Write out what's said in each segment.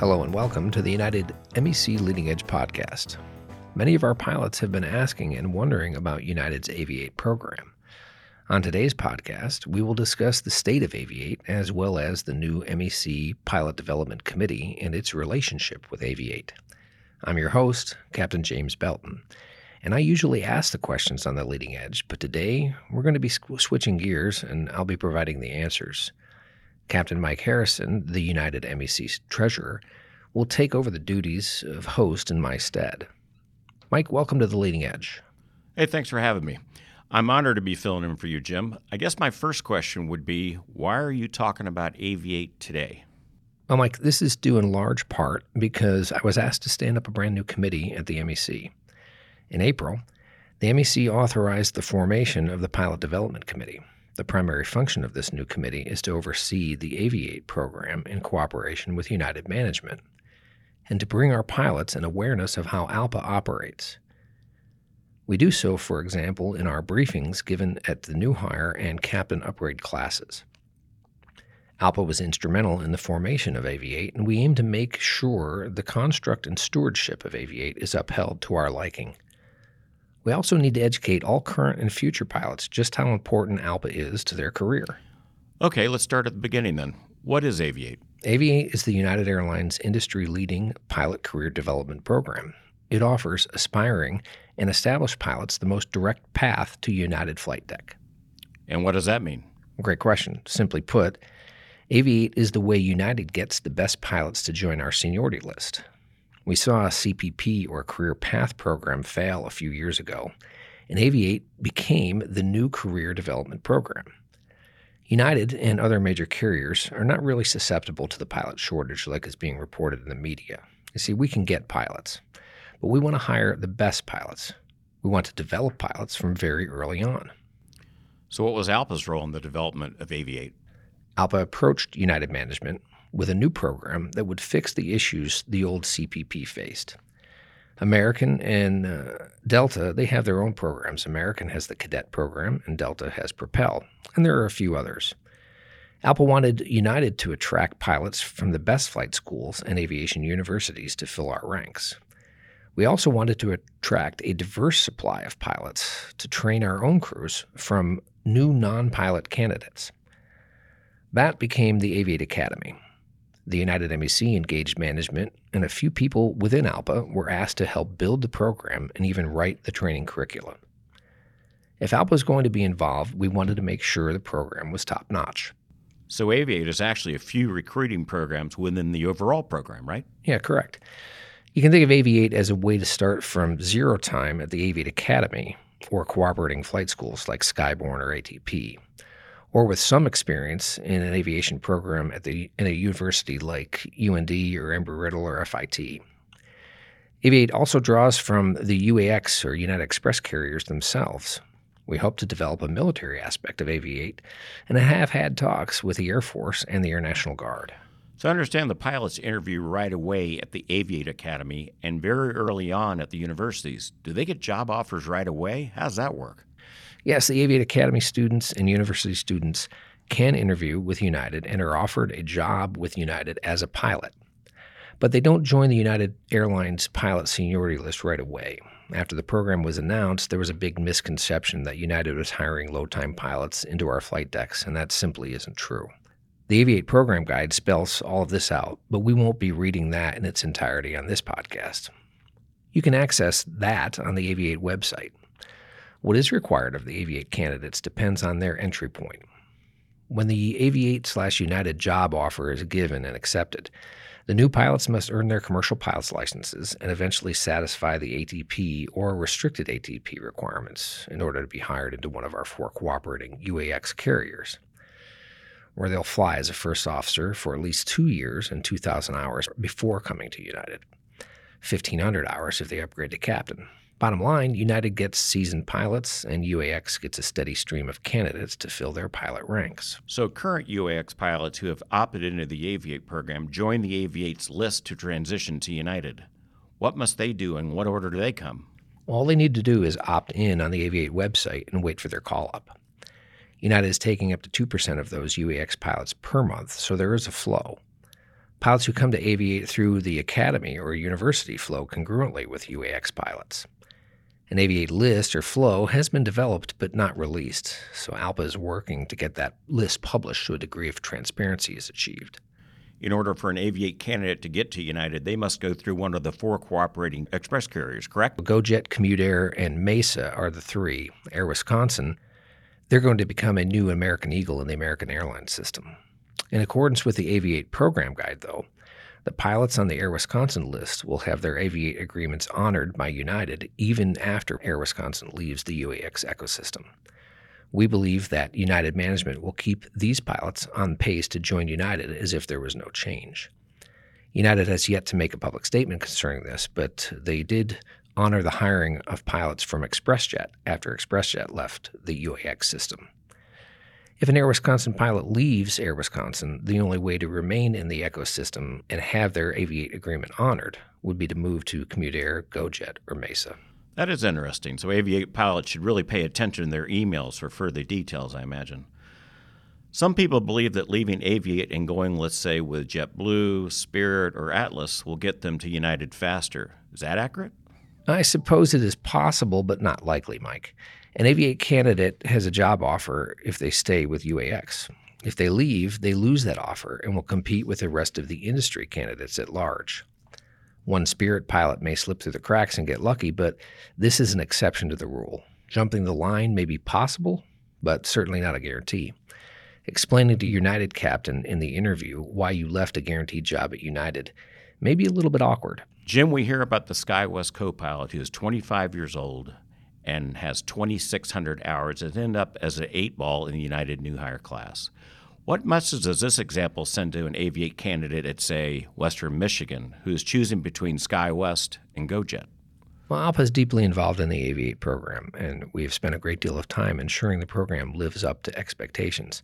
Hello and welcome to the United MEC Leading Edge podcast. Many of our pilots have been asking and wondering about United's Aviate program. On today's podcast, we will discuss the state of Aviate as well as the new MEC Pilot Development Committee and its relationship with Aviate. I'm your host, Captain James Belton, and I usually ask the questions on the leading edge, but today we're going to be switching gears and I'll be providing the answers. Captain Mike Harrison, the United MEC treasurer, will take over the duties of host in my stead. Mike, welcome to the leading edge. Hey, thanks for having me. I'm honored to be filling in for you, Jim. I guess my first question would be why are you talking about Aviate today? Well, Mike, this is due in large part because I was asked to stand up a brand new committee at the MEC. In April, the MEC authorized the formation of the Pilot Development Committee. The primary function of this new committee is to oversee the Aviate program in cooperation with United Management and to bring our pilots an awareness of how ALPA operates. We do so, for example, in our briefings given at the new hire and captain upgrade classes. ALPA was instrumental in the formation of Aviate, and we aim to make sure the construct and stewardship of Aviate is upheld to our liking. We also need to educate all current and future pilots just how important ALPA is to their career. Okay, let's start at the beginning then. What is Aviate? Aviate is the United Airlines industry leading pilot career development program. It offers aspiring and established pilots the most direct path to United flight deck. And what does that mean? Great question. Simply put, Aviate is the way United gets the best pilots to join our seniority list. We saw a CPP or career path program fail a few years ago, and Aviate became the new career development program. United and other major carriers are not really susceptible to the pilot shortage like is being reported in the media. You see, we can get pilots, but we want to hire the best pilots. We want to develop pilots from very early on. So, what was ALPA's role in the development of Aviate? ALPA approached United Management with a new program that would fix the issues the old CPP faced. American and uh, Delta, they have their own programs. American has the cadet program, and Delta has Propel, and there are a few others. ALPA wanted United to attract pilots from the best flight schools and aviation universities to fill our ranks. We also wanted to attract a diverse supply of pilots to train our own crews from new non pilot candidates. That became the Aviate Academy, the United MEC engaged management, and a few people within ALPA were asked to help build the program and even write the training curriculum. If ALPA was going to be involved, we wanted to make sure the program was top notch. So, Aviate is actually a few recruiting programs within the overall program, right? Yeah, correct. You can think of Aviate as a way to start from zero time at the Aviate Academy or cooperating flight schools like Skyborne or ATP or with some experience in an aviation program at the in a university like UND or Embry-Riddle or FIT. Aviate also draws from the UAX or United Express carriers themselves. We hope to develop a military aspect of Aviate and I have had talks with the Air Force and the Air National Guard. So I understand the pilots interview right away at the Aviate Academy and very early on at the universities. Do they get job offers right away? How does that work? Yes, the Aviate Academy students and university students can interview with United and are offered a job with United as a pilot. But they don't join the United Airlines pilot seniority list right away. After the program was announced, there was a big misconception that United was hiring low time pilots into our flight decks, and that simply isn't true. The Aviate program guide spells all of this out, but we won't be reading that in its entirety on this podcast. You can access that on the Aviate website. What is required of the Aviate candidates depends on their entry point. When the Aviate slash United job offer is given and accepted, the new pilots must earn their commercial pilot's licenses and eventually satisfy the ATP or restricted ATP requirements in order to be hired into one of our four cooperating UAX carriers, where they'll fly as a first officer for at least two years and 2,000 hours before coming to United, 1,500 hours if they upgrade to captain. Bottom line, United gets seasoned pilots, and UAX gets a steady stream of candidates to fill their pilot ranks. So, current UAX pilots who have opted into the Aviate program join the Aviate's list to transition to United. What must they do, and what order do they come? All they need to do is opt in on the Aviate website and wait for their call up. United is taking up to 2% of those UAX pilots per month, so there is a flow. Pilots who come to aviate through the academy or university flow congruently with UAX pilots. An Aviate list or flow has been developed but not released, so ALPA is working to get that list published so a degree of transparency is achieved. In order for an Aviate candidate to get to United, they must go through one of the four cooperating express carriers, correct? GoJet, CommutAir, and Mesa are the three. Air Wisconsin, they're going to become a new American Eagle in the American Airlines system. In accordance with the Aviate program guide, though, the pilots on the Air Wisconsin list will have their Aviate agreements honored by United even after Air Wisconsin leaves the UAX ecosystem. We believe that United management will keep these pilots on pace to join United as if there was no change. United has yet to make a public statement concerning this, but they did honor the hiring of pilots from ExpressJet after ExpressJet left the UAX system. If an Air Wisconsin pilot leaves Air Wisconsin, the only way to remain in the ecosystem and have their Aviate agreement honored would be to move to CommutAir, GoJet, or Mesa. That is interesting. So, Aviate pilots should really pay attention in their emails for further details, I imagine. Some people believe that leaving Aviate and going, let's say, with JetBlue, Spirit, or Atlas will get them to United faster. Is that accurate? I suppose it is possible, but not likely, Mike. An Aviate candidate has a job offer if they stay with UAX. If they leave, they lose that offer and will compete with the rest of the industry candidates at large. One Spirit pilot may slip through the cracks and get lucky, but this is an exception to the rule. Jumping the line may be possible, but certainly not a guarantee. Explaining to United captain in the interview why you left a guaranteed job at United may be a little bit awkward. Jim, we hear about the SkyWest co pilot who is 25 years old and has 2,600 hours and end up as an eight ball in the United New Hire class. What message does this example send to an Aviate candidate at, say, Western Michigan, who is choosing between SkyWest and GoJet? Well, ALPA is deeply involved in the Aviate program, and we have spent a great deal of time ensuring the program lives up to expectations.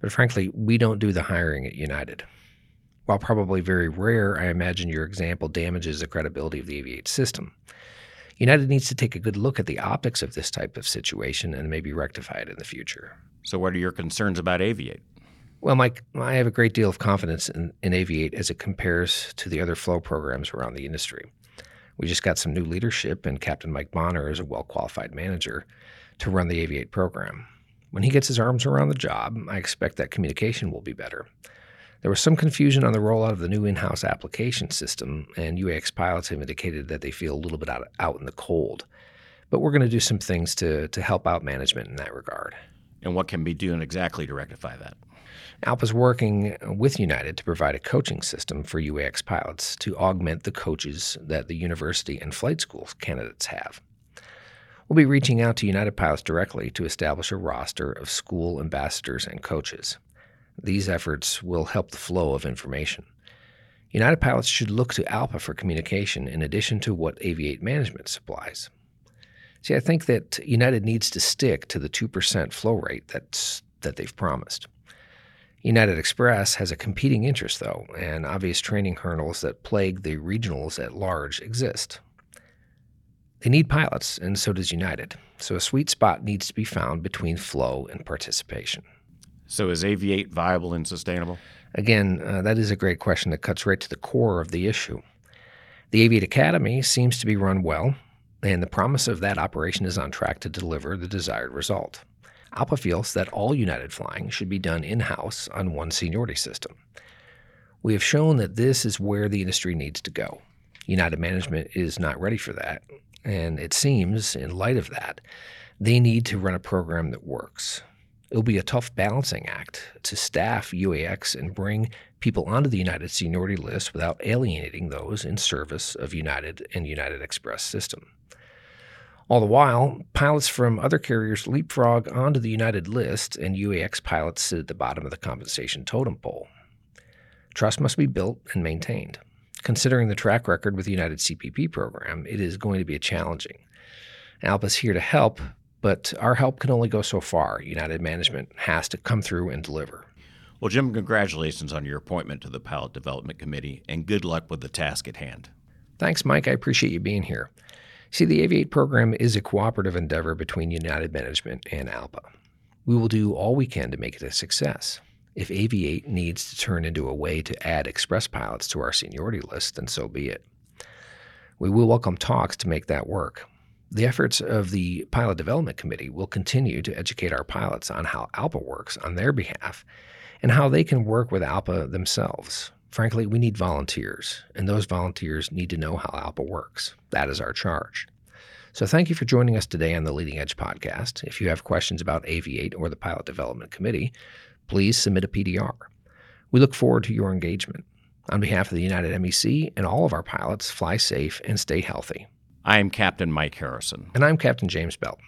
But frankly, we don't do the hiring at United. While probably very rare, I imagine your example damages the credibility of the Aviate system. United needs to take a good look at the optics of this type of situation and maybe rectify it in the future. So, what are your concerns about Aviate? Well, Mike, I have a great deal of confidence in, in Aviate as it compares to the other flow programs around the industry. We just got some new leadership, and Captain Mike Bonner is a well qualified manager to run the Aviate program. When he gets his arms around the job, I expect that communication will be better. There was some confusion on the rollout of the new in house application system, and UAX pilots have indicated that they feel a little bit out, out in the cold. But we're going to do some things to, to help out management in that regard. And what can be done exactly to rectify that? ALPA is working with United to provide a coaching system for UAX pilots to augment the coaches that the university and flight school candidates have. We'll be reaching out to United pilots directly to establish a roster of school ambassadors and coaches. These efforts will help the flow of information. United pilots should look to ALPA for communication in addition to what Aviate Management supplies. See, I think that United needs to stick to the 2% flow rate that's, that they've promised. United Express has a competing interest, though, and obvious training hurdles that plague the regionals at large exist. They need pilots, and so does United, so a sweet spot needs to be found between flow and participation. So, is Aviate viable and sustainable? Again, uh, that is a great question that cuts right to the core of the issue. The Aviate Academy seems to be run well, and the promise of that operation is on track to deliver the desired result. ALPA feels that all United flying should be done in house on one seniority system. We have shown that this is where the industry needs to go. United management is not ready for that, and it seems, in light of that, they need to run a program that works. It'll be a tough balancing act to staff UAX and bring people onto the United seniority list without alienating those in service of United and United Express system. All the while, pilots from other carriers leapfrog onto the United list, and UAX pilots sit at the bottom of the compensation totem pole. Trust must be built and maintained. Considering the track record with the United CPP program, it is going to be challenging. ALPA is here to help, but our help can only go so far. United management has to come through and deliver. Well, Jim, congratulations on your appointment to the Pilot Development Committee, and good luck with the task at hand. Thanks, Mike. I appreciate you being here. See, the Aviate program is a cooperative endeavor between United Management and ALPA. We will do all we can to make it a success. If Aviate needs to turn into a way to add express pilots to our seniority list, then so be it. We will welcome talks to make that work. The efforts of the Pilot Development Committee will continue to educate our pilots on how ALPA works on their behalf and how they can work with ALPA themselves. Frankly, we need volunteers, and those volunteers need to know how ALPA works. That is our charge. So, thank you for joining us today on the Leading Edge podcast. If you have questions about Aviate or the Pilot Development Committee, please submit a PDR. We look forward to your engagement. On behalf of the United MEC and all of our pilots, fly safe and stay healthy. I am Captain Mike Harrison. And I'm Captain James Belton.